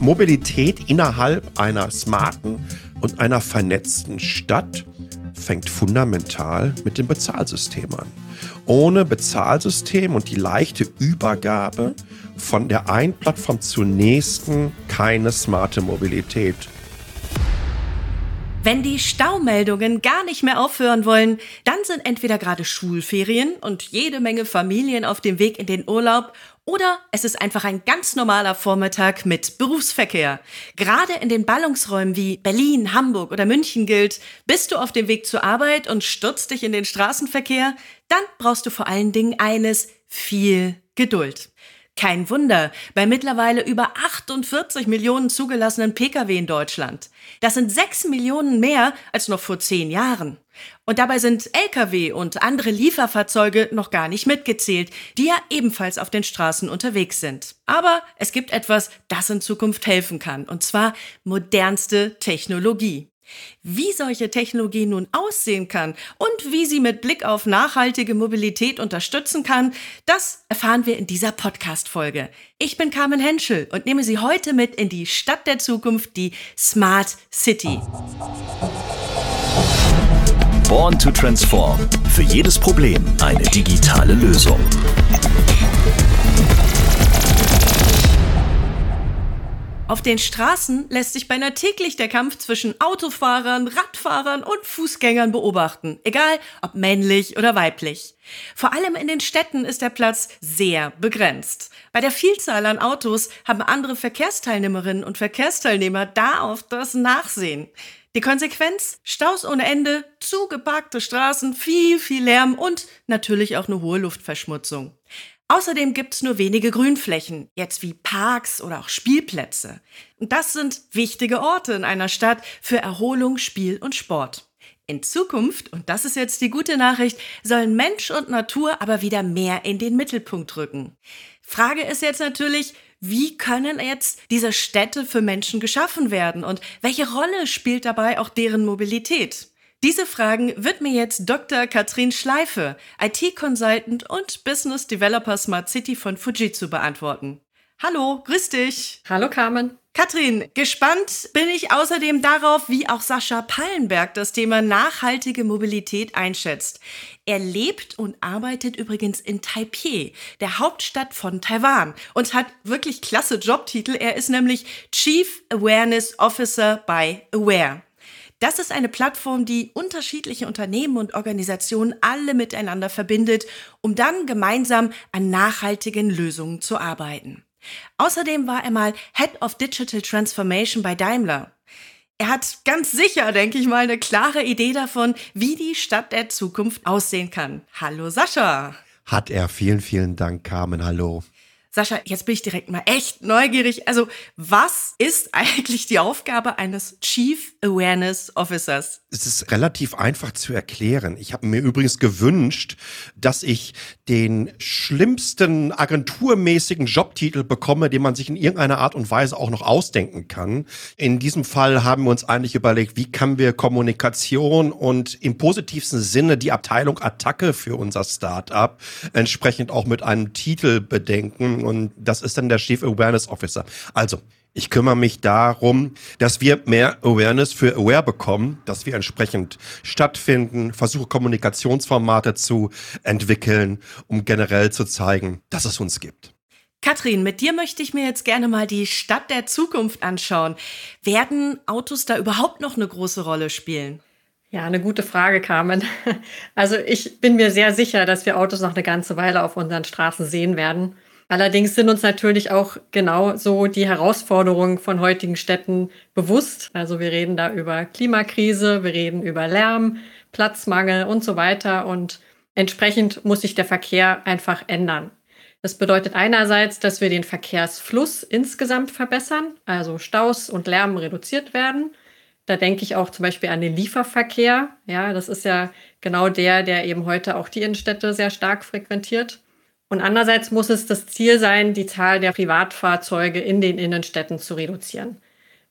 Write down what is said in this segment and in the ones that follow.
Mobilität innerhalb einer smarten und einer vernetzten Stadt fängt fundamental mit dem Bezahlsystem an. Ohne Bezahlsystem und die leichte Übergabe von der einen Plattform zur nächsten keine smarte Mobilität. Wenn die Staumeldungen gar nicht mehr aufhören wollen, dann sind entweder gerade Schulferien und jede Menge Familien auf dem Weg in den Urlaub oder es ist einfach ein ganz normaler Vormittag mit Berufsverkehr. Gerade in den Ballungsräumen wie Berlin, Hamburg oder München gilt, bist du auf dem Weg zur Arbeit und stürzt dich in den Straßenverkehr, dann brauchst du vor allen Dingen eines, viel Geduld. Kein Wunder, bei mittlerweile über 48 Millionen zugelassenen Pkw in Deutschland. Das sind 6 Millionen mehr als noch vor 10 Jahren. Und dabei sind Lkw und andere Lieferfahrzeuge noch gar nicht mitgezählt, die ja ebenfalls auf den Straßen unterwegs sind. Aber es gibt etwas, das in Zukunft helfen kann, und zwar modernste Technologie. Wie solche Technologie nun aussehen kann und wie sie mit Blick auf nachhaltige Mobilität unterstützen kann, das erfahren wir in dieser Podcast-Folge. Ich bin Carmen Henschel und nehme Sie heute mit in die Stadt der Zukunft, die Smart City. Born to Transform. Für jedes Problem eine digitale Lösung. Auf den Straßen lässt sich beinahe täglich der Kampf zwischen Autofahrern, Radfahrern und Fußgängern beobachten, egal ob männlich oder weiblich. Vor allem in den Städten ist der Platz sehr begrenzt. Bei der Vielzahl an Autos haben andere Verkehrsteilnehmerinnen und Verkehrsteilnehmer da auf das Nachsehen. Die Konsequenz? Staus ohne Ende, zugeparkte Straßen, viel, viel Lärm und natürlich auch eine hohe Luftverschmutzung. Außerdem gibt es nur wenige Grünflächen, jetzt wie Parks oder auch Spielplätze. Und das sind wichtige Orte in einer Stadt für Erholung, Spiel und Sport. In Zukunft, und das ist jetzt die gute Nachricht, sollen Mensch und Natur aber wieder mehr in den Mittelpunkt rücken. Frage ist jetzt natürlich, wie können jetzt diese Städte für Menschen geschaffen werden und welche Rolle spielt dabei auch deren Mobilität? Diese Fragen wird mir jetzt Dr. Katrin Schleife, IT-Consultant und Business Developer Smart City von Fujitsu beantworten. Hallo, grüß dich. Hallo Carmen. Katrin, gespannt bin ich außerdem darauf, wie auch Sascha Pallenberg das Thema nachhaltige Mobilität einschätzt. Er lebt und arbeitet übrigens in Taipei, der Hauptstadt von Taiwan, und hat wirklich klasse Jobtitel. Er ist nämlich Chief Awareness Officer bei Aware. Das ist eine Plattform, die unterschiedliche Unternehmen und Organisationen alle miteinander verbindet, um dann gemeinsam an nachhaltigen Lösungen zu arbeiten. Außerdem war er mal Head of Digital Transformation bei Daimler. Er hat ganz sicher, denke ich mal, eine klare Idee davon, wie die Stadt der Zukunft aussehen kann. Hallo Sascha. Hat er. Vielen, vielen Dank, Carmen. Hallo. Sascha, jetzt bin ich direkt mal echt neugierig. Also, was ist eigentlich die Aufgabe eines Chief Awareness Officers? Es ist relativ einfach zu erklären. Ich habe mir übrigens gewünscht, dass ich den schlimmsten agenturmäßigen Jobtitel bekomme, den man sich in irgendeiner Art und Weise auch noch ausdenken kann. In diesem Fall haben wir uns eigentlich überlegt, wie können wir Kommunikation und im positivsten Sinne die Abteilung Attacke für unser Startup entsprechend auch mit einem Titel bedenken und das ist dann der Chief Awareness Officer. Also, ich kümmere mich darum, dass wir mehr Awareness für Aware bekommen, dass wir entsprechend stattfinden, versuche Kommunikationsformate zu entwickeln, um generell zu zeigen, dass es uns gibt. Katrin, mit dir möchte ich mir jetzt gerne mal die Stadt der Zukunft anschauen. Werden Autos da überhaupt noch eine große Rolle spielen? Ja, eine gute Frage, Carmen. Also ich bin mir sehr sicher, dass wir Autos noch eine ganze Weile auf unseren Straßen sehen werden. Allerdings sind uns natürlich auch genau so die Herausforderungen von heutigen Städten bewusst. Also wir reden da über Klimakrise, wir reden über Lärm, Platzmangel und so weiter. Und entsprechend muss sich der Verkehr einfach ändern. Das bedeutet einerseits, dass wir den Verkehrsfluss insgesamt verbessern, also Staus und Lärm reduziert werden. Da denke ich auch zum Beispiel an den Lieferverkehr. Ja, das ist ja genau der, der eben heute auch die Innenstädte sehr stark frequentiert. Und andererseits muss es das Ziel sein, die Zahl der Privatfahrzeuge in den Innenstädten zu reduzieren.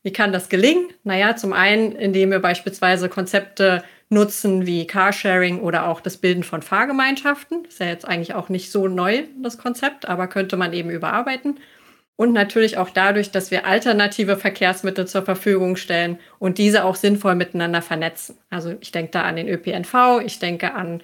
Wie kann das gelingen? Naja, zum einen, indem wir beispielsweise Konzepte nutzen wie Carsharing oder auch das Bilden von Fahrgemeinschaften. Ist ja jetzt eigentlich auch nicht so neu, das Konzept, aber könnte man eben überarbeiten. Und natürlich auch dadurch, dass wir alternative Verkehrsmittel zur Verfügung stellen und diese auch sinnvoll miteinander vernetzen. Also ich denke da an den ÖPNV, ich denke an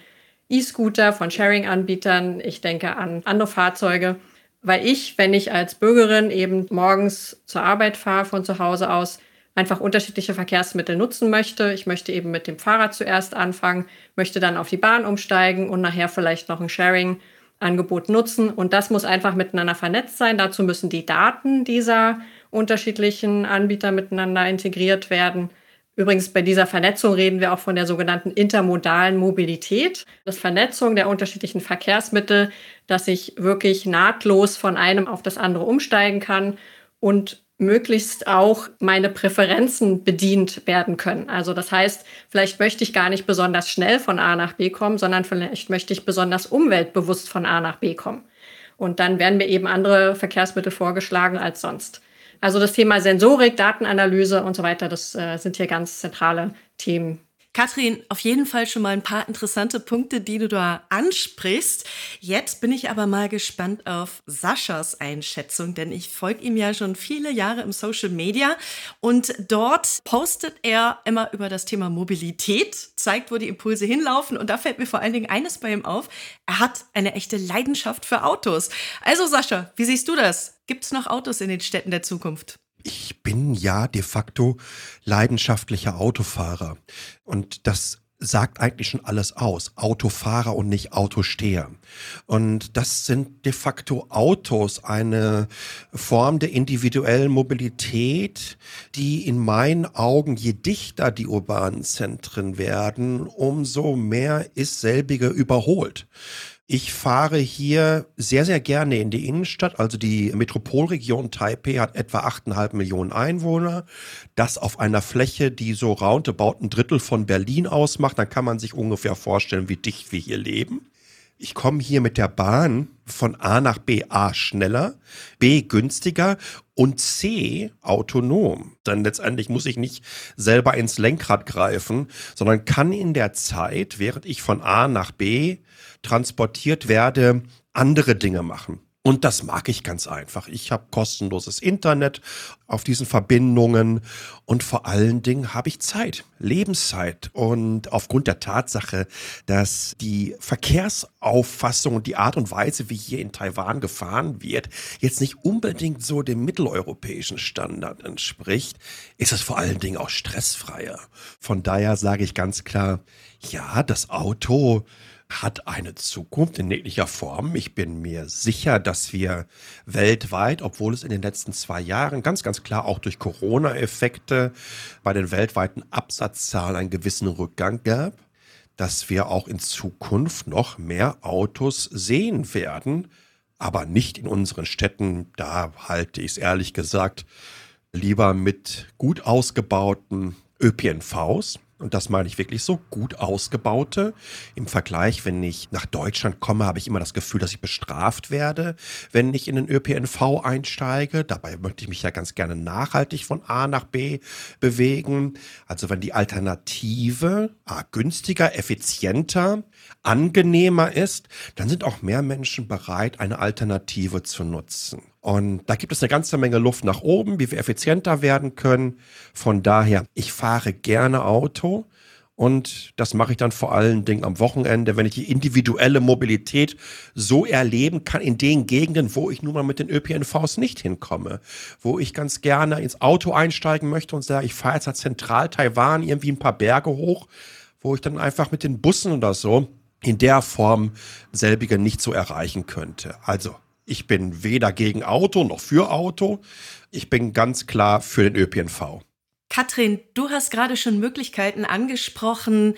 E-Scooter von Sharing-Anbietern, ich denke an andere Fahrzeuge, weil ich, wenn ich als Bürgerin eben morgens zur Arbeit fahre von zu Hause aus, einfach unterschiedliche Verkehrsmittel nutzen möchte. Ich möchte eben mit dem Fahrrad zuerst anfangen, möchte dann auf die Bahn umsteigen und nachher vielleicht noch ein Sharing-Angebot nutzen. Und das muss einfach miteinander vernetzt sein. Dazu müssen die Daten dieser unterschiedlichen Anbieter miteinander integriert werden. Übrigens, bei dieser Vernetzung reden wir auch von der sogenannten intermodalen Mobilität. Das Vernetzung der unterschiedlichen Verkehrsmittel, dass ich wirklich nahtlos von einem auf das andere umsteigen kann und möglichst auch meine Präferenzen bedient werden können. Also das heißt, vielleicht möchte ich gar nicht besonders schnell von A nach B kommen, sondern vielleicht möchte ich besonders umweltbewusst von A nach B kommen. Und dann werden mir eben andere Verkehrsmittel vorgeschlagen als sonst. Also das Thema Sensorik, Datenanalyse und so weiter, das äh, sind hier ganz zentrale Themen, Katrin, auf jeden Fall schon mal ein paar interessante Punkte, die du da ansprichst. Jetzt bin ich aber mal gespannt auf Saschas Einschätzung, denn ich folge ihm ja schon viele Jahre im Social Media und dort postet er immer über das Thema Mobilität, zeigt, wo die Impulse hinlaufen und da fällt mir vor allen Dingen eines bei ihm auf. Er hat eine echte Leidenschaft für Autos. Also Sascha, wie siehst du das? Gibt es noch Autos in den Städten der Zukunft? ich bin ja de facto leidenschaftlicher Autofahrer. Und das sagt eigentlich schon alles aus. Autofahrer und nicht Autosteher. Und das sind de facto Autos, eine Form der individuellen Mobilität, die in meinen Augen, je dichter die urbanen Zentren werden, umso mehr ist selbige überholt. Ich fahre hier sehr, sehr gerne in die Innenstadt. Also die Metropolregion Taipei hat etwa 8,5 Millionen Einwohner. Das auf einer Fläche, die so roundabout ein Drittel von Berlin ausmacht. Dann kann man sich ungefähr vorstellen, wie dicht wir hier leben. Ich komme hier mit der Bahn von A nach B A schneller, B günstiger und C autonom. Denn letztendlich muss ich nicht selber ins Lenkrad greifen, sondern kann in der Zeit, während ich von A nach B transportiert werde, andere Dinge machen. Und das mag ich ganz einfach. Ich habe kostenloses Internet auf diesen Verbindungen und vor allen Dingen habe ich Zeit, Lebenszeit. Und aufgrund der Tatsache, dass die Verkehrsauffassung und die Art und Weise, wie hier in Taiwan gefahren wird, jetzt nicht unbedingt so dem mitteleuropäischen Standard entspricht, ist es vor allen Dingen auch stressfreier. Von daher sage ich ganz klar, ja, das Auto hat eine Zukunft in jeglicher Form. Ich bin mir sicher, dass wir weltweit, obwohl es in den letzten zwei Jahren ganz, ganz klar auch durch Corona-Effekte bei den weltweiten Absatzzahlen einen gewissen Rückgang gab, dass wir auch in Zukunft noch mehr Autos sehen werden, aber nicht in unseren Städten. Da halte ich es ehrlich gesagt lieber mit gut ausgebauten ÖPNVs und das meine ich wirklich so, gut ausgebaute. Im Vergleich, wenn ich nach Deutschland komme, habe ich immer das Gefühl, dass ich bestraft werde, wenn ich in den ÖPNV einsteige. Dabei möchte ich mich ja ganz gerne nachhaltig von A nach B bewegen. Also wenn die Alternative A, günstiger, effizienter, angenehmer ist, dann sind auch mehr Menschen bereit, eine Alternative zu nutzen. Und da gibt es eine ganze Menge Luft nach oben, wie wir effizienter werden können. Von daher, ich fahre gerne Auto. Und das mache ich dann vor allen Dingen am Wochenende, wenn ich die individuelle Mobilität so erleben kann in den Gegenden, wo ich nun mal mit den ÖPNVs nicht hinkomme. Wo ich ganz gerne ins Auto einsteigen möchte und sage, ich fahre jetzt nach Zentral-Taiwan irgendwie ein paar Berge hoch, wo ich dann einfach mit den Bussen oder so in der Form selbige nicht so erreichen könnte. Also ich bin weder gegen Auto noch für Auto. Ich bin ganz klar für den ÖPNV. Katrin, du hast gerade schon Möglichkeiten angesprochen,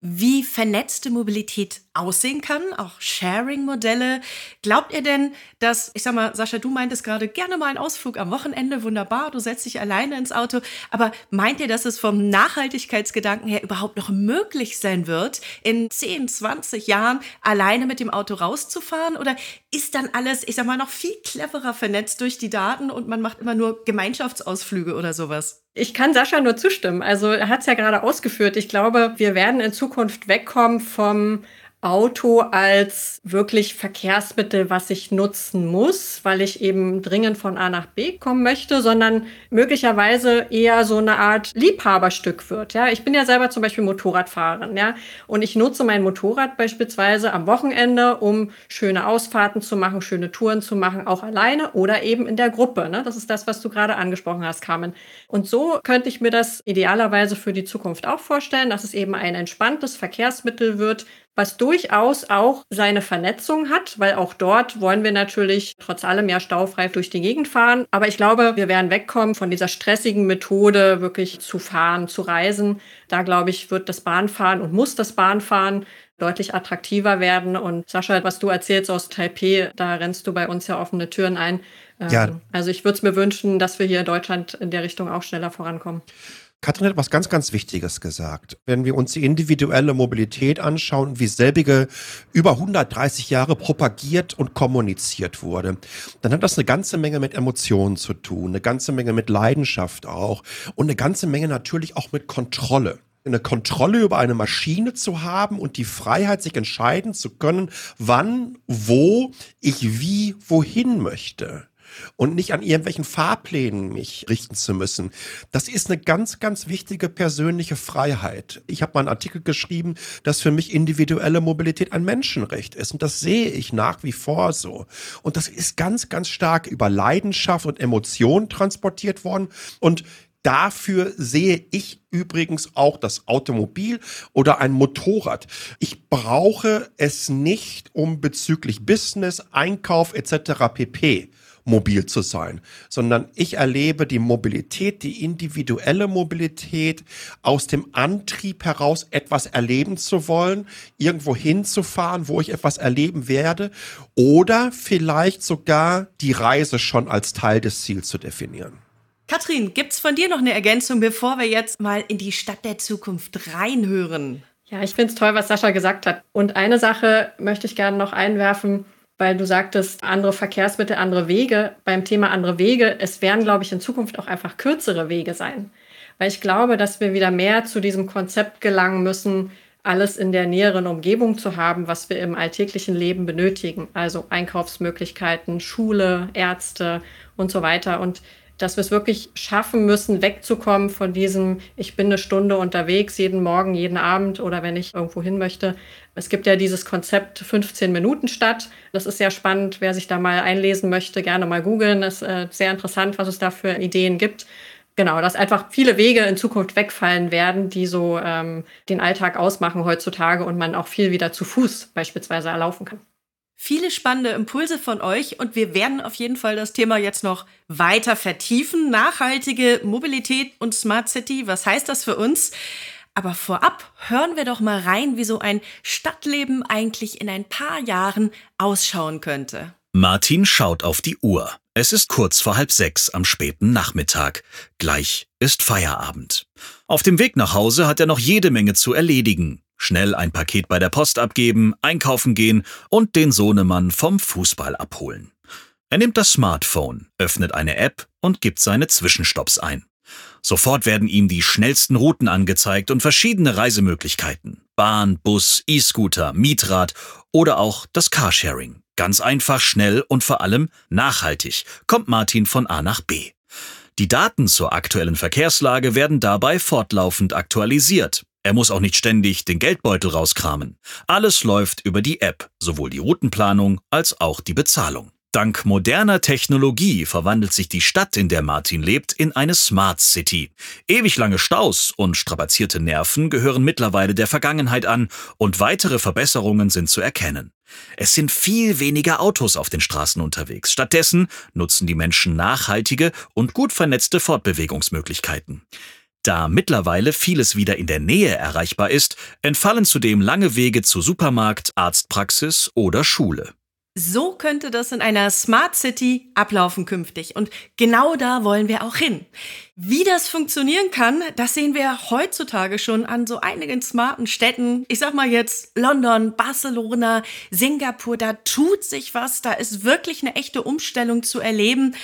wie vernetzte Mobilität aussehen kann, auch Sharing-Modelle. Glaubt ihr denn, dass, ich sag mal, Sascha, du meintest gerade gerne mal einen Ausflug am Wochenende, wunderbar, du setzt dich alleine ins Auto, aber meint ihr, dass es vom Nachhaltigkeitsgedanken her überhaupt noch möglich sein wird, in 10, 20 Jahren alleine mit dem Auto rauszufahren? Oder ist dann alles, ich sag mal, noch viel cleverer vernetzt durch die Daten und man macht immer nur Gemeinschaftsausflüge oder sowas? Ich kann Sascha nur zustimmen. Also er hat es ja gerade ausgeführt. Ich glaube, wir werden in Zukunft wegkommen vom Auto als wirklich Verkehrsmittel, was ich nutzen muss, weil ich eben dringend von A nach B kommen möchte, sondern möglicherweise eher so eine Art Liebhaberstück wird. Ja, ich bin ja selber zum Beispiel Motorradfahrerin, ja, und ich nutze mein Motorrad beispielsweise am Wochenende, um schöne Ausfahrten zu machen, schöne Touren zu machen, auch alleine oder eben in der Gruppe. Ne? Das ist das, was du gerade angesprochen hast, Carmen. Und so könnte ich mir das idealerweise für die Zukunft auch vorstellen, dass es eben ein entspanntes Verkehrsmittel wird, was durchaus auch seine Vernetzung hat, weil auch dort wollen wir natürlich trotz allem ja staufrei durch die Gegend fahren. Aber ich glaube, wir werden wegkommen von dieser stressigen Methode, wirklich zu fahren, zu reisen. Da glaube ich, wird das Bahnfahren und muss das Bahnfahren deutlich attraktiver werden. Und Sascha, was du erzählst aus Taipei, da rennst du bei uns ja offene Türen ein. Ja. Ähm, also ich würde es mir wünschen, dass wir hier in Deutschland in der Richtung auch schneller vorankommen. Katrin hat was ganz, ganz Wichtiges gesagt. Wenn wir uns die individuelle Mobilität anschauen, wie selbige über 130 Jahre propagiert und kommuniziert wurde, dann hat das eine ganze Menge mit Emotionen zu tun, eine ganze Menge mit Leidenschaft auch und eine ganze Menge natürlich auch mit Kontrolle eine Kontrolle über eine Maschine zu haben und die Freiheit, sich entscheiden zu können, wann, wo ich wie, wohin möchte und nicht an irgendwelchen Fahrplänen mich richten zu müssen. Das ist eine ganz, ganz wichtige persönliche Freiheit. Ich habe mal einen Artikel geschrieben, dass für mich individuelle Mobilität ein Menschenrecht ist und das sehe ich nach wie vor so. Und das ist ganz, ganz stark über Leidenschaft und Emotionen transportiert worden und Dafür sehe ich übrigens auch das Automobil oder ein Motorrad. Ich brauche es nicht, um bezüglich Business, Einkauf etc. pp mobil zu sein, sondern ich erlebe die Mobilität, die individuelle Mobilität aus dem Antrieb heraus, etwas erleben zu wollen, irgendwo hinzufahren, wo ich etwas erleben werde oder vielleicht sogar die Reise schon als Teil des Ziels zu definieren. Katrin, gibt's von dir noch eine Ergänzung, bevor wir jetzt mal in die Stadt der Zukunft reinhören? Ja, ich finde es toll, was Sascha gesagt hat. Und eine Sache möchte ich gerne noch einwerfen weil du sagtest, andere Verkehrsmittel, andere Wege. Beim Thema andere Wege, es werden, glaube ich, in Zukunft auch einfach kürzere Wege sein. Weil ich glaube, dass wir wieder mehr zu diesem Konzept gelangen müssen, alles in der näheren Umgebung zu haben, was wir im alltäglichen Leben benötigen. Also Einkaufsmöglichkeiten, Schule, Ärzte und so weiter. Und dass wir es wirklich schaffen müssen, wegzukommen von diesem, ich bin eine Stunde unterwegs, jeden Morgen, jeden Abend oder wenn ich irgendwo hin möchte. Es gibt ja dieses Konzept 15 Minuten Stadt. Das ist sehr spannend. Wer sich da mal einlesen möchte, gerne mal googeln. Das ist äh, sehr interessant, was es da für Ideen gibt. Genau, dass einfach viele Wege in Zukunft wegfallen werden, die so ähm, den Alltag ausmachen heutzutage und man auch viel wieder zu Fuß beispielsweise erlaufen kann. Viele spannende Impulse von euch und wir werden auf jeden Fall das Thema jetzt noch weiter vertiefen. Nachhaltige Mobilität und Smart City, was heißt das für uns? Aber vorab hören wir doch mal rein, wie so ein Stadtleben eigentlich in ein paar Jahren ausschauen könnte. Martin schaut auf die Uhr. Es ist kurz vor halb sechs am späten Nachmittag. Gleich ist Feierabend. Auf dem Weg nach Hause hat er noch jede Menge zu erledigen. Schnell ein Paket bei der Post abgeben, einkaufen gehen und den Sohnemann vom Fußball abholen. Er nimmt das Smartphone, öffnet eine App und gibt seine Zwischenstopps ein. Sofort werden ihm die schnellsten Routen angezeigt und verschiedene Reisemöglichkeiten. Bahn, Bus, E-Scooter, Mietrad oder auch das Carsharing. Ganz einfach, schnell und vor allem nachhaltig kommt Martin von A nach B. Die Daten zur aktuellen Verkehrslage werden dabei fortlaufend aktualisiert. Er muss auch nicht ständig den Geldbeutel rauskramen. Alles läuft über die App, sowohl die Routenplanung als auch die Bezahlung. Dank moderner Technologie verwandelt sich die Stadt, in der Martin lebt, in eine Smart City. Ewig lange Staus und strapazierte Nerven gehören mittlerweile der Vergangenheit an und weitere Verbesserungen sind zu erkennen. Es sind viel weniger Autos auf den Straßen unterwegs. Stattdessen nutzen die Menschen nachhaltige und gut vernetzte Fortbewegungsmöglichkeiten. Da mittlerweile vieles wieder in der Nähe erreichbar ist, entfallen zudem lange Wege zu Supermarkt, Arztpraxis oder Schule. So könnte das in einer Smart City ablaufen künftig. Und genau da wollen wir auch hin. Wie das funktionieren kann, das sehen wir heutzutage schon an so einigen smarten Städten. Ich sag mal jetzt London, Barcelona, Singapur, da tut sich was. Da ist wirklich eine echte Umstellung zu erleben.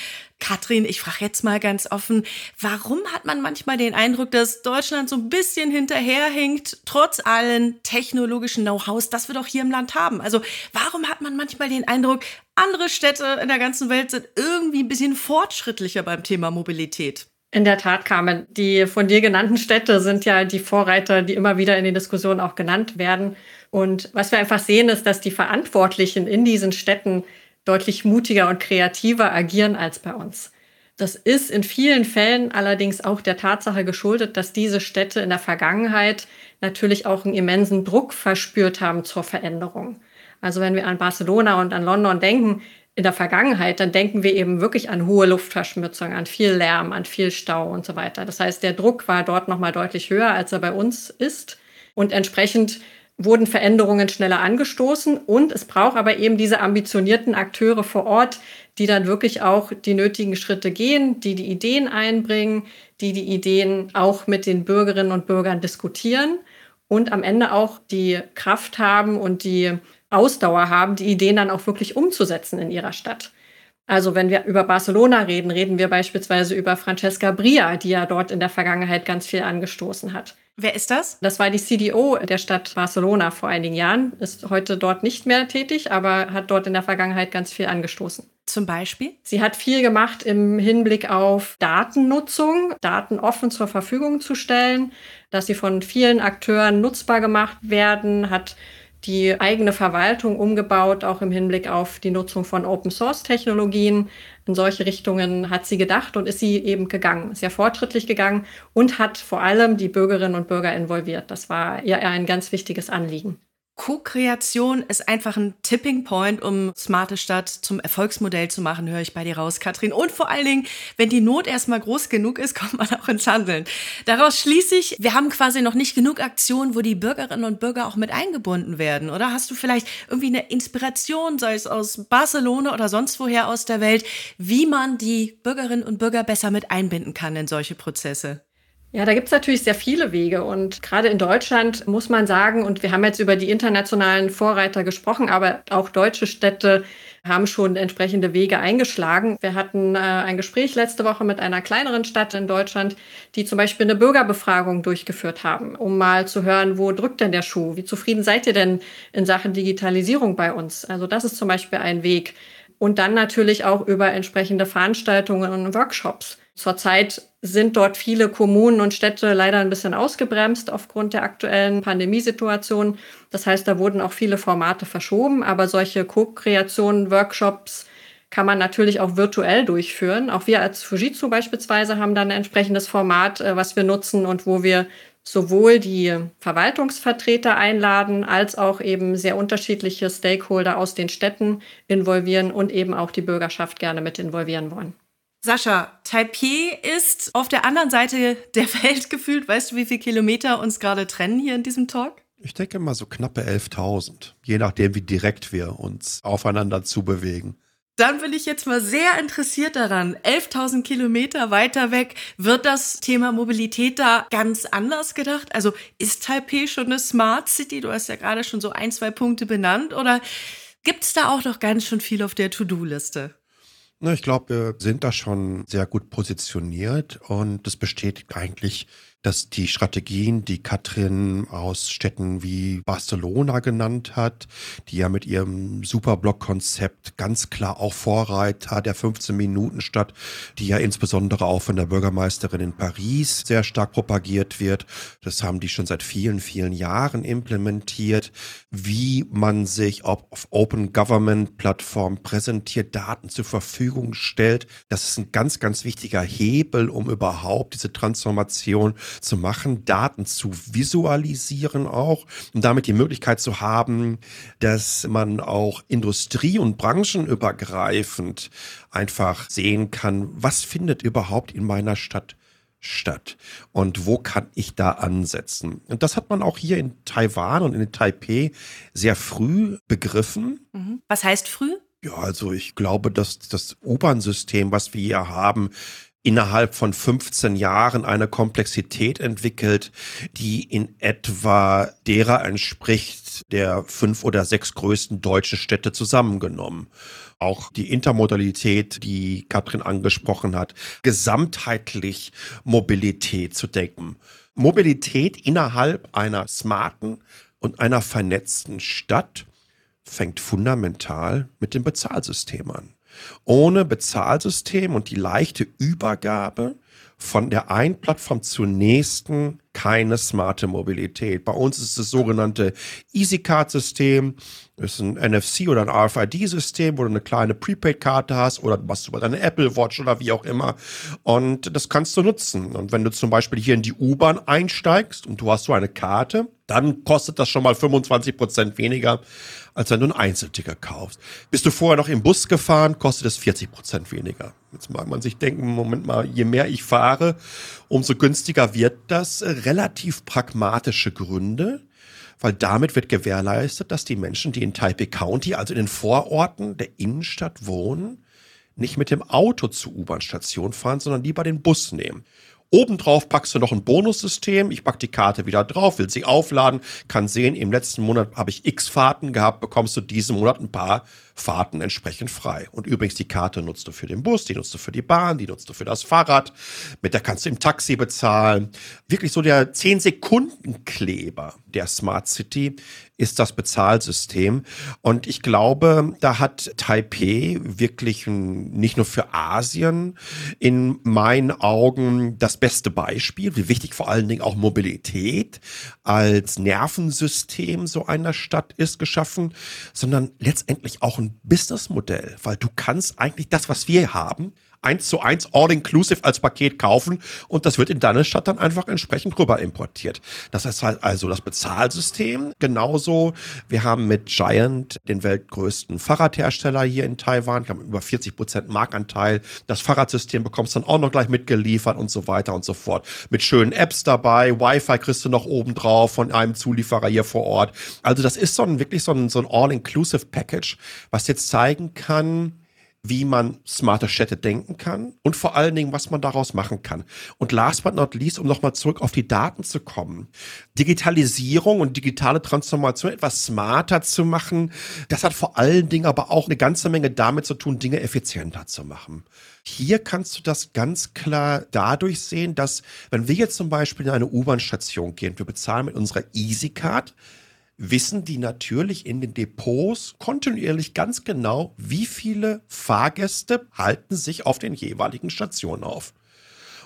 Katrin, ich frage jetzt mal ganz offen, warum hat man manchmal den Eindruck, dass Deutschland so ein bisschen hinterherhinkt, trotz allen technologischen Know-hows, das wir doch hier im Land haben? Also warum hat man manchmal den Eindruck, andere Städte in der ganzen Welt sind irgendwie ein bisschen fortschrittlicher beim Thema Mobilität? In der Tat, Carmen. Die von dir genannten Städte sind ja die Vorreiter, die immer wieder in den Diskussionen auch genannt werden. Und was wir einfach sehen, ist, dass die Verantwortlichen in diesen Städten deutlich mutiger und kreativer agieren als bei uns. Das ist in vielen Fällen allerdings auch der Tatsache geschuldet, dass diese Städte in der Vergangenheit natürlich auch einen immensen Druck verspürt haben zur Veränderung. Also wenn wir an Barcelona und an London denken, in der Vergangenheit, dann denken wir eben wirklich an hohe Luftverschmutzung, an viel Lärm, an viel Stau und so weiter. Das heißt, der Druck war dort nochmal deutlich höher, als er bei uns ist. Und entsprechend wurden Veränderungen schneller angestoßen und es braucht aber eben diese ambitionierten Akteure vor Ort, die dann wirklich auch die nötigen Schritte gehen, die die Ideen einbringen, die die Ideen auch mit den Bürgerinnen und Bürgern diskutieren und am Ende auch die Kraft haben und die Ausdauer haben, die Ideen dann auch wirklich umzusetzen in ihrer Stadt. Also wenn wir über Barcelona reden, reden wir beispielsweise über Francesca Bria, die ja dort in der Vergangenheit ganz viel angestoßen hat. Wer ist das? Das war die CDO der Stadt Barcelona vor einigen Jahren, ist heute dort nicht mehr tätig, aber hat dort in der Vergangenheit ganz viel angestoßen. Zum Beispiel? Sie hat viel gemacht im Hinblick auf Datennutzung, Daten offen zur Verfügung zu stellen, dass sie von vielen Akteuren nutzbar gemacht werden, hat die eigene Verwaltung umgebaut, auch im Hinblick auf die Nutzung von Open-Source-Technologien. In solche Richtungen hat sie gedacht und ist sie eben gegangen, sehr fortschrittlich gegangen und hat vor allem die Bürgerinnen und Bürger involviert. Das war ihr ein ganz wichtiges Anliegen. Co-Kreation ist einfach ein Tipping Point, um smarte Stadt zum Erfolgsmodell zu machen, höre ich bei dir raus, Katrin. Und vor allen Dingen, wenn die Not erstmal groß genug ist, kommt man auch ins Handeln. Daraus schließe ich, wir haben quasi noch nicht genug Aktionen, wo die Bürgerinnen und Bürger auch mit eingebunden werden. Oder hast du vielleicht irgendwie eine Inspiration, sei es aus Barcelona oder sonst woher aus der Welt, wie man die Bürgerinnen und Bürger besser mit einbinden kann in solche Prozesse? Ja, da gibt's natürlich sehr viele Wege. Und gerade in Deutschland muss man sagen, und wir haben jetzt über die internationalen Vorreiter gesprochen, aber auch deutsche Städte haben schon entsprechende Wege eingeschlagen. Wir hatten äh, ein Gespräch letzte Woche mit einer kleineren Stadt in Deutschland, die zum Beispiel eine Bürgerbefragung durchgeführt haben, um mal zu hören, wo drückt denn der Schuh? Wie zufrieden seid ihr denn in Sachen Digitalisierung bei uns? Also das ist zum Beispiel ein Weg. Und dann natürlich auch über entsprechende Veranstaltungen und Workshops. Zurzeit sind dort viele Kommunen und Städte leider ein bisschen ausgebremst aufgrund der aktuellen Pandemiesituation. Das heißt, da wurden auch viele Formate verschoben, aber solche Co-Kreationen, Workshops kann man natürlich auch virtuell durchführen. Auch wir als Fujitsu beispielsweise haben dann ein entsprechendes Format, äh, was wir nutzen und wo wir sowohl die Verwaltungsvertreter einladen, als auch eben sehr unterschiedliche Stakeholder aus den Städten involvieren und eben auch die Bürgerschaft gerne mit involvieren wollen. Sascha, Taipei ist auf der anderen Seite der Welt gefühlt. Weißt du, wie viele Kilometer uns gerade trennen hier in diesem Talk? Ich denke mal so knappe 11.000, je nachdem, wie direkt wir uns aufeinander zubewegen. Dann bin ich jetzt mal sehr interessiert daran. 11.000 Kilometer weiter weg, wird das Thema Mobilität da ganz anders gedacht? Also ist Taipei schon eine Smart City? Du hast ja gerade schon so ein, zwei Punkte benannt. Oder gibt es da auch noch ganz schön viel auf der To-Do-Liste? Ich glaube, wir sind da schon sehr gut positioniert und das bestätigt eigentlich dass die Strategien, die Katrin aus Städten wie Barcelona genannt hat, die ja mit ihrem Superblock-Konzept ganz klar auch Vorreiter der 15-Minuten-Stadt, die ja insbesondere auch von der Bürgermeisterin in Paris sehr stark propagiert wird, das haben die schon seit vielen, vielen Jahren implementiert, wie man sich auf Open Government Plattformen präsentiert, Daten zur Verfügung stellt. Das ist ein ganz, ganz wichtiger Hebel, um überhaupt diese Transformation zu machen, Daten zu visualisieren auch und damit die Möglichkeit zu haben, dass man auch industrie- und branchenübergreifend einfach sehen kann, was findet überhaupt in meiner Stadt Stadt? Und wo kann ich da ansetzen? Und das hat man auch hier in Taiwan und in Taipei sehr früh begriffen. Mhm. Was heißt früh? Ja, also ich glaube, dass das U-Bahn-System, was wir hier haben, innerhalb von 15 Jahren eine Komplexität entwickelt, die in etwa derer entspricht der fünf oder sechs größten deutschen Städte zusammengenommen auch die Intermodalität, die Katrin angesprochen hat, gesamtheitlich Mobilität zu denken. Mobilität innerhalb einer smarten und einer vernetzten Stadt fängt fundamental mit dem Bezahlsystem an. Ohne Bezahlsystem und die leichte Übergabe von der einen Plattform zur nächsten keine smarte Mobilität. Bei uns ist das sogenannte EasyCard-System. Ist ein NFC oder ein RFID-System, wo du eine kleine Prepaid-Karte hast oder du machst über deine Apple Watch oder wie auch immer. Und das kannst du nutzen. Und wenn du zum Beispiel hier in die U-Bahn einsteigst und du hast so eine Karte, dann kostet das schon mal 25 Prozent weniger, als wenn du ein Einzelticket kaufst. Bist du vorher noch im Bus gefahren, kostet es 40 Prozent weniger. Jetzt mag man sich denken, Moment mal, je mehr ich fahre, umso günstiger wird das. Relativ pragmatische Gründe, weil damit wird gewährleistet, dass die Menschen, die in Taipei County, also in den Vororten der Innenstadt wohnen, nicht mit dem Auto zur U-Bahn-Station fahren, sondern lieber den Bus nehmen. Obendrauf packst du noch ein Bonussystem. Ich pack die Karte wieder drauf, will sie aufladen, kann sehen, im letzten Monat habe ich x Fahrten gehabt, bekommst du diesen Monat ein paar Fahrten entsprechend frei. Und übrigens, die Karte nutzt du für den Bus, die nutzt du für die Bahn, die nutzt du für das Fahrrad. Mit der kannst du im Taxi bezahlen. Wirklich so der 10-Sekunden-Kleber der Smart City ist das Bezahlsystem. Und ich glaube, da hat Taipei wirklich nicht nur für Asien in meinen Augen das beste Beispiel, wie wichtig vor allen Dingen auch Mobilität als Nervensystem so einer Stadt ist geschaffen, sondern letztendlich auch ein Businessmodell, weil du kannst eigentlich das, was wir haben, eins zu eins all-inclusive als Paket kaufen und das wird in deine Stadt dann einfach entsprechend rüber importiert. Das ist halt also das Bezahlsystem. Genauso, wir haben mit Giant den weltgrößten Fahrradhersteller hier in Taiwan, die haben über 40 Prozent Marktanteil. Das Fahrradsystem bekommst dann auch noch gleich mitgeliefert und so weiter und so fort. Mit schönen Apps dabei, Wi-Fi kriegst du noch oben drauf von einem Zulieferer hier vor Ort. Also das ist so ein wirklich so ein, so ein all-inclusive Package, was jetzt zeigen kann, wie man smarte Städte denken kann und vor allen Dingen, was man daraus machen kann. Und last but not least, um nochmal zurück auf die Daten zu kommen. Digitalisierung und digitale Transformation etwas smarter zu machen, das hat vor allen Dingen aber auch eine ganze Menge damit zu tun, Dinge effizienter zu machen. Hier kannst du das ganz klar dadurch sehen, dass wenn wir jetzt zum Beispiel in eine U-Bahn-Station gehen, wir bezahlen mit unserer EasyCard, wissen die natürlich in den Depots kontinuierlich ganz genau, wie viele Fahrgäste halten sich auf den jeweiligen Stationen auf.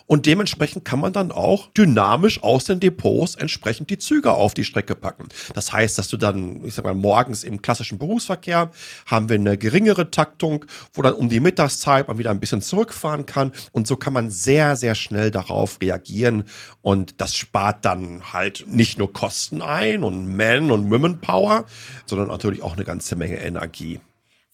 Und dementsprechend kann man dann auch dynamisch aus den Depots entsprechend die Züge auf die Strecke packen. Das heißt, dass du dann, ich sag mal, morgens im klassischen Berufsverkehr haben wir eine geringere Taktung, wo dann um die Mittagszeit man wieder ein bisschen zurückfahren kann. Und so kann man sehr, sehr schnell darauf reagieren. Und das spart dann halt nicht nur Kosten ein und Man- und Women-Power, sondern natürlich auch eine ganze Menge Energie.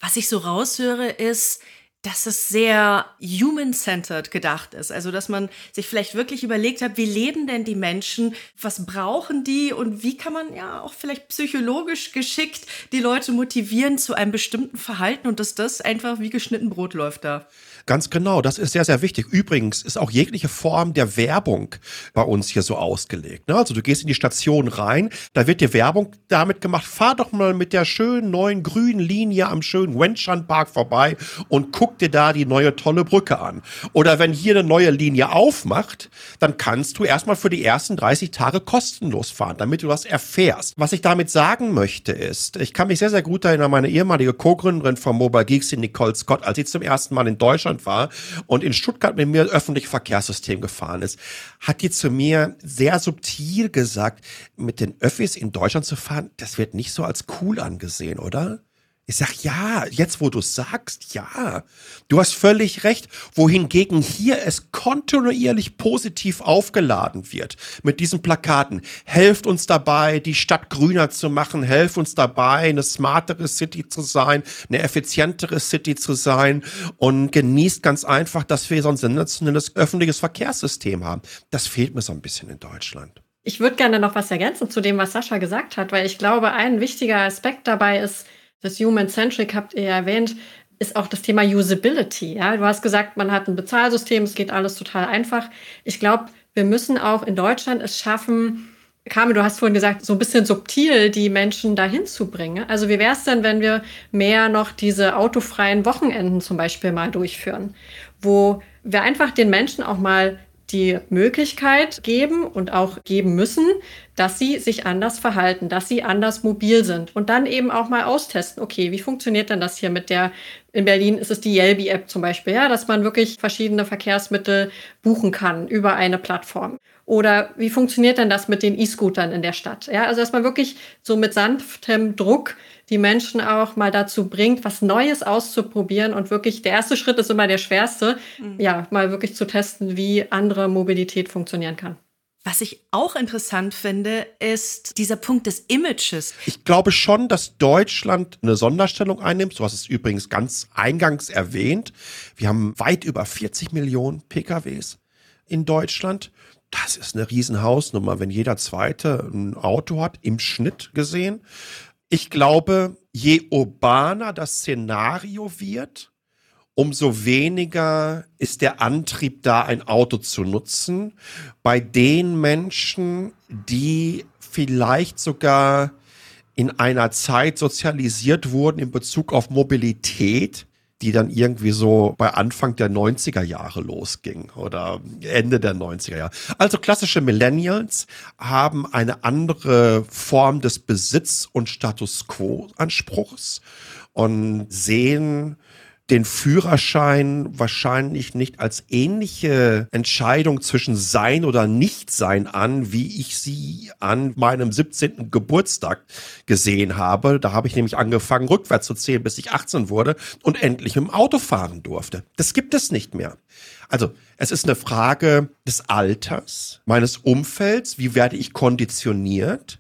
Was ich so raushöre, ist, dass es sehr human-centered gedacht ist. Also, dass man sich vielleicht wirklich überlegt hat, wie leben denn die Menschen, was brauchen die und wie kann man ja auch vielleicht psychologisch geschickt die Leute motivieren zu einem bestimmten Verhalten und dass das einfach wie geschnitten Brot läuft da. Ganz genau, das ist sehr, sehr wichtig. Übrigens ist auch jegliche Form der Werbung bei uns hier so ausgelegt. Ne? Also du gehst in die Station rein, da wird dir Werbung damit gemacht, fahr doch mal mit der schönen neuen grünen Linie am schönen Wenshan Park vorbei und guck dir da die neue tolle Brücke an. Oder wenn hier eine neue Linie aufmacht, dann kannst du erstmal für die ersten 30 Tage kostenlos fahren, damit du das erfährst. Was ich damit sagen möchte ist, ich kann mich sehr, sehr gut erinnern, meine ehemalige Co-Gründerin von Mobile Geeks, Nicole Scott, als sie zum ersten Mal in Deutschland Deutschland war und in Stuttgart mit mir öffentliche Verkehrssystem gefahren ist, hat die zu mir sehr subtil gesagt, mit den Öffis in Deutschland zu fahren, das wird nicht so als cool angesehen, oder? Ich sag ja, jetzt wo du sagst, ja. Du hast völlig recht. Wohingegen hier es kontinuierlich positiv aufgeladen wird mit diesen Plakaten. Helft uns dabei, die Stadt grüner zu machen. Helft uns dabei, eine smartere City zu sein, eine effizientere City zu sein und genießt ganz einfach, dass wir so ein sensationelles öffentliches Verkehrssystem haben. Das fehlt mir so ein bisschen in Deutschland. Ich würde gerne noch was ergänzen zu dem, was Sascha gesagt hat, weil ich glaube, ein wichtiger Aspekt dabei ist, das Human-Centric habt ihr erwähnt, ist auch das Thema Usability. Ja? Du hast gesagt, man hat ein Bezahlsystem, es geht alles total einfach. Ich glaube, wir müssen auch in Deutschland es schaffen, Carmen, du hast vorhin gesagt, so ein bisschen subtil die Menschen dahin zu bringen. Also wie wäre es denn, wenn wir mehr noch diese autofreien Wochenenden zum Beispiel mal durchführen, wo wir einfach den Menschen auch mal die Möglichkeit geben und auch geben müssen, dass sie sich anders verhalten, dass sie anders mobil sind und dann eben auch mal austesten, okay, wie funktioniert denn das hier mit der, in Berlin ist es die Yelby-App zum Beispiel, ja, dass man wirklich verschiedene Verkehrsmittel buchen kann über eine Plattform. Oder wie funktioniert denn das mit den E-Scootern in der Stadt? Ja, also dass man wirklich so mit sanftem Druck die Menschen auch mal dazu bringt, was Neues auszuprobieren und wirklich der erste Schritt ist immer der schwerste, mhm. ja, mal wirklich zu testen, wie andere Mobilität funktionieren kann. Was ich auch interessant finde, ist dieser Punkt des Images. Ich glaube schon, dass Deutschland eine Sonderstellung einnimmt. So was ist übrigens ganz eingangs erwähnt. Wir haben weit über 40 Millionen PKWs in Deutschland. Das ist eine Riesenhausnummer, wenn jeder Zweite ein Auto hat, im Schnitt gesehen. Ich glaube, je urbaner das Szenario wird, umso weniger ist der Antrieb da, ein Auto zu nutzen. Bei den Menschen, die vielleicht sogar in einer Zeit sozialisiert wurden in Bezug auf Mobilität, die dann irgendwie so bei Anfang der 90er Jahre losging oder Ende der 90er Jahre. Also klassische Millennials haben eine andere Form des Besitz- und Status Quo-Anspruchs und sehen den Führerschein wahrscheinlich nicht als ähnliche Entscheidung zwischen Sein oder Nichtsein an, wie ich sie an meinem 17. Geburtstag gesehen habe. Da habe ich nämlich angefangen, rückwärts zu zählen, bis ich 18 wurde und endlich dem Auto fahren durfte. Das gibt es nicht mehr. Also, es ist eine Frage des Alters, meines Umfelds, wie werde ich konditioniert?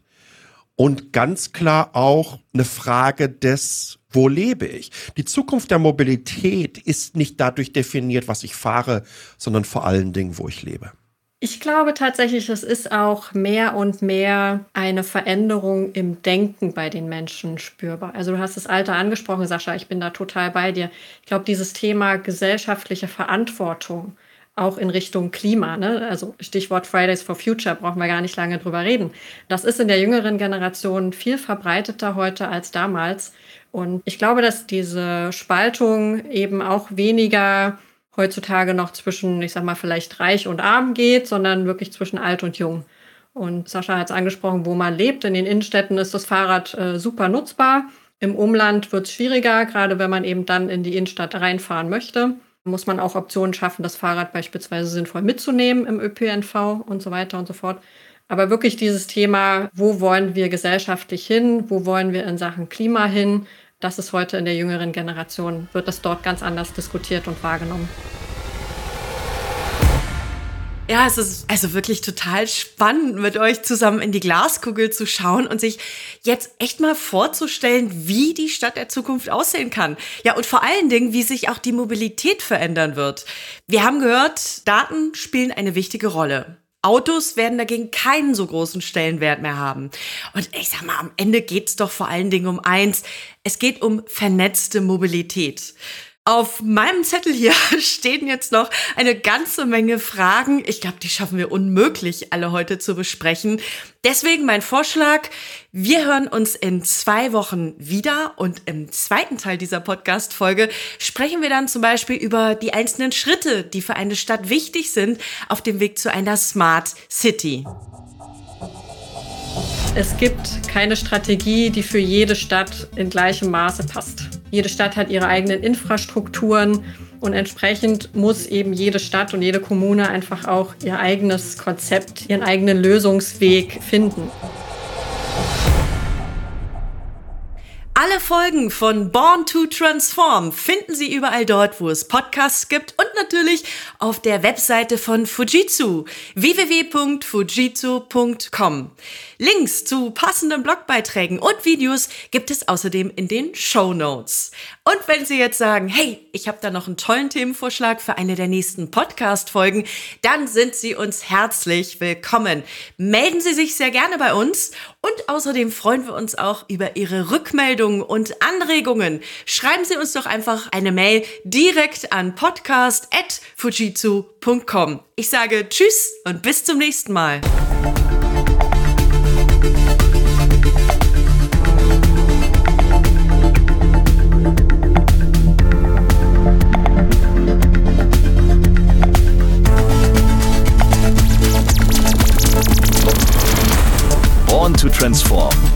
Und ganz klar auch eine Frage des wo lebe ich? Die Zukunft der Mobilität ist nicht dadurch definiert, was ich fahre, sondern vor allen Dingen, wo ich lebe. Ich glaube tatsächlich, es ist auch mehr und mehr eine Veränderung im Denken bei den Menschen spürbar. Also du hast das Alter angesprochen, Sascha, ich bin da total bei dir. Ich glaube, dieses Thema gesellschaftliche Verantwortung, auch in Richtung Klima, ne? also Stichwort Fridays for Future, brauchen wir gar nicht lange drüber reden. Das ist in der jüngeren Generation viel verbreiteter heute als damals. Und ich glaube, dass diese Spaltung eben auch weniger heutzutage noch zwischen, ich sag mal, vielleicht reich und arm geht, sondern wirklich zwischen alt und jung. Und Sascha hat es angesprochen, wo man lebt. In den Innenstädten ist das Fahrrad äh, super nutzbar. Im Umland wird es schwieriger, gerade wenn man eben dann in die Innenstadt reinfahren möchte. Muss man auch Optionen schaffen, das Fahrrad beispielsweise sinnvoll mitzunehmen im ÖPNV und so weiter und so fort. Aber wirklich dieses Thema, wo wollen wir gesellschaftlich hin, wo wollen wir in Sachen Klima hin, das ist heute in der jüngeren Generation, wird das dort ganz anders diskutiert und wahrgenommen. Ja, es ist also wirklich total spannend, mit euch zusammen in die Glaskugel zu schauen und sich jetzt echt mal vorzustellen, wie die Stadt der Zukunft aussehen kann. Ja, und vor allen Dingen, wie sich auch die Mobilität verändern wird. Wir haben gehört, Daten spielen eine wichtige Rolle. Autos werden dagegen keinen so großen Stellenwert mehr haben. Und ich sag mal, am Ende geht's doch vor allen Dingen um eins. Es geht um vernetzte Mobilität. Auf meinem Zettel hier stehen jetzt noch eine ganze Menge Fragen. Ich glaube, die schaffen wir unmöglich, alle heute zu besprechen. Deswegen mein Vorschlag, wir hören uns in zwei Wochen wieder und im zweiten Teil dieser Podcast-Folge sprechen wir dann zum Beispiel über die einzelnen Schritte, die für eine Stadt wichtig sind auf dem Weg zu einer Smart City. Es gibt keine Strategie, die für jede Stadt in gleichem Maße passt. Jede Stadt hat ihre eigenen Infrastrukturen und entsprechend muss eben jede Stadt und jede Kommune einfach auch ihr eigenes Konzept, ihren eigenen Lösungsweg finden. Alle Folgen von Born to Transform finden Sie überall dort, wo es Podcasts gibt und natürlich auf der Webseite von Fujitsu www.fujitsu.com. Links zu passenden Blogbeiträgen und Videos gibt es außerdem in den Show Notes. Und wenn Sie jetzt sagen, hey, ich habe da noch einen tollen Themenvorschlag für eine der nächsten Podcast-Folgen, dann sind Sie uns herzlich willkommen. Melden Sie sich sehr gerne bei uns und außerdem freuen wir uns auch über Ihre Rückmeldungen und Anregungen. Schreiben Sie uns doch einfach eine Mail direkt an podcast.fujitsu.com. Ich sage Tschüss und bis zum nächsten Mal. to transform.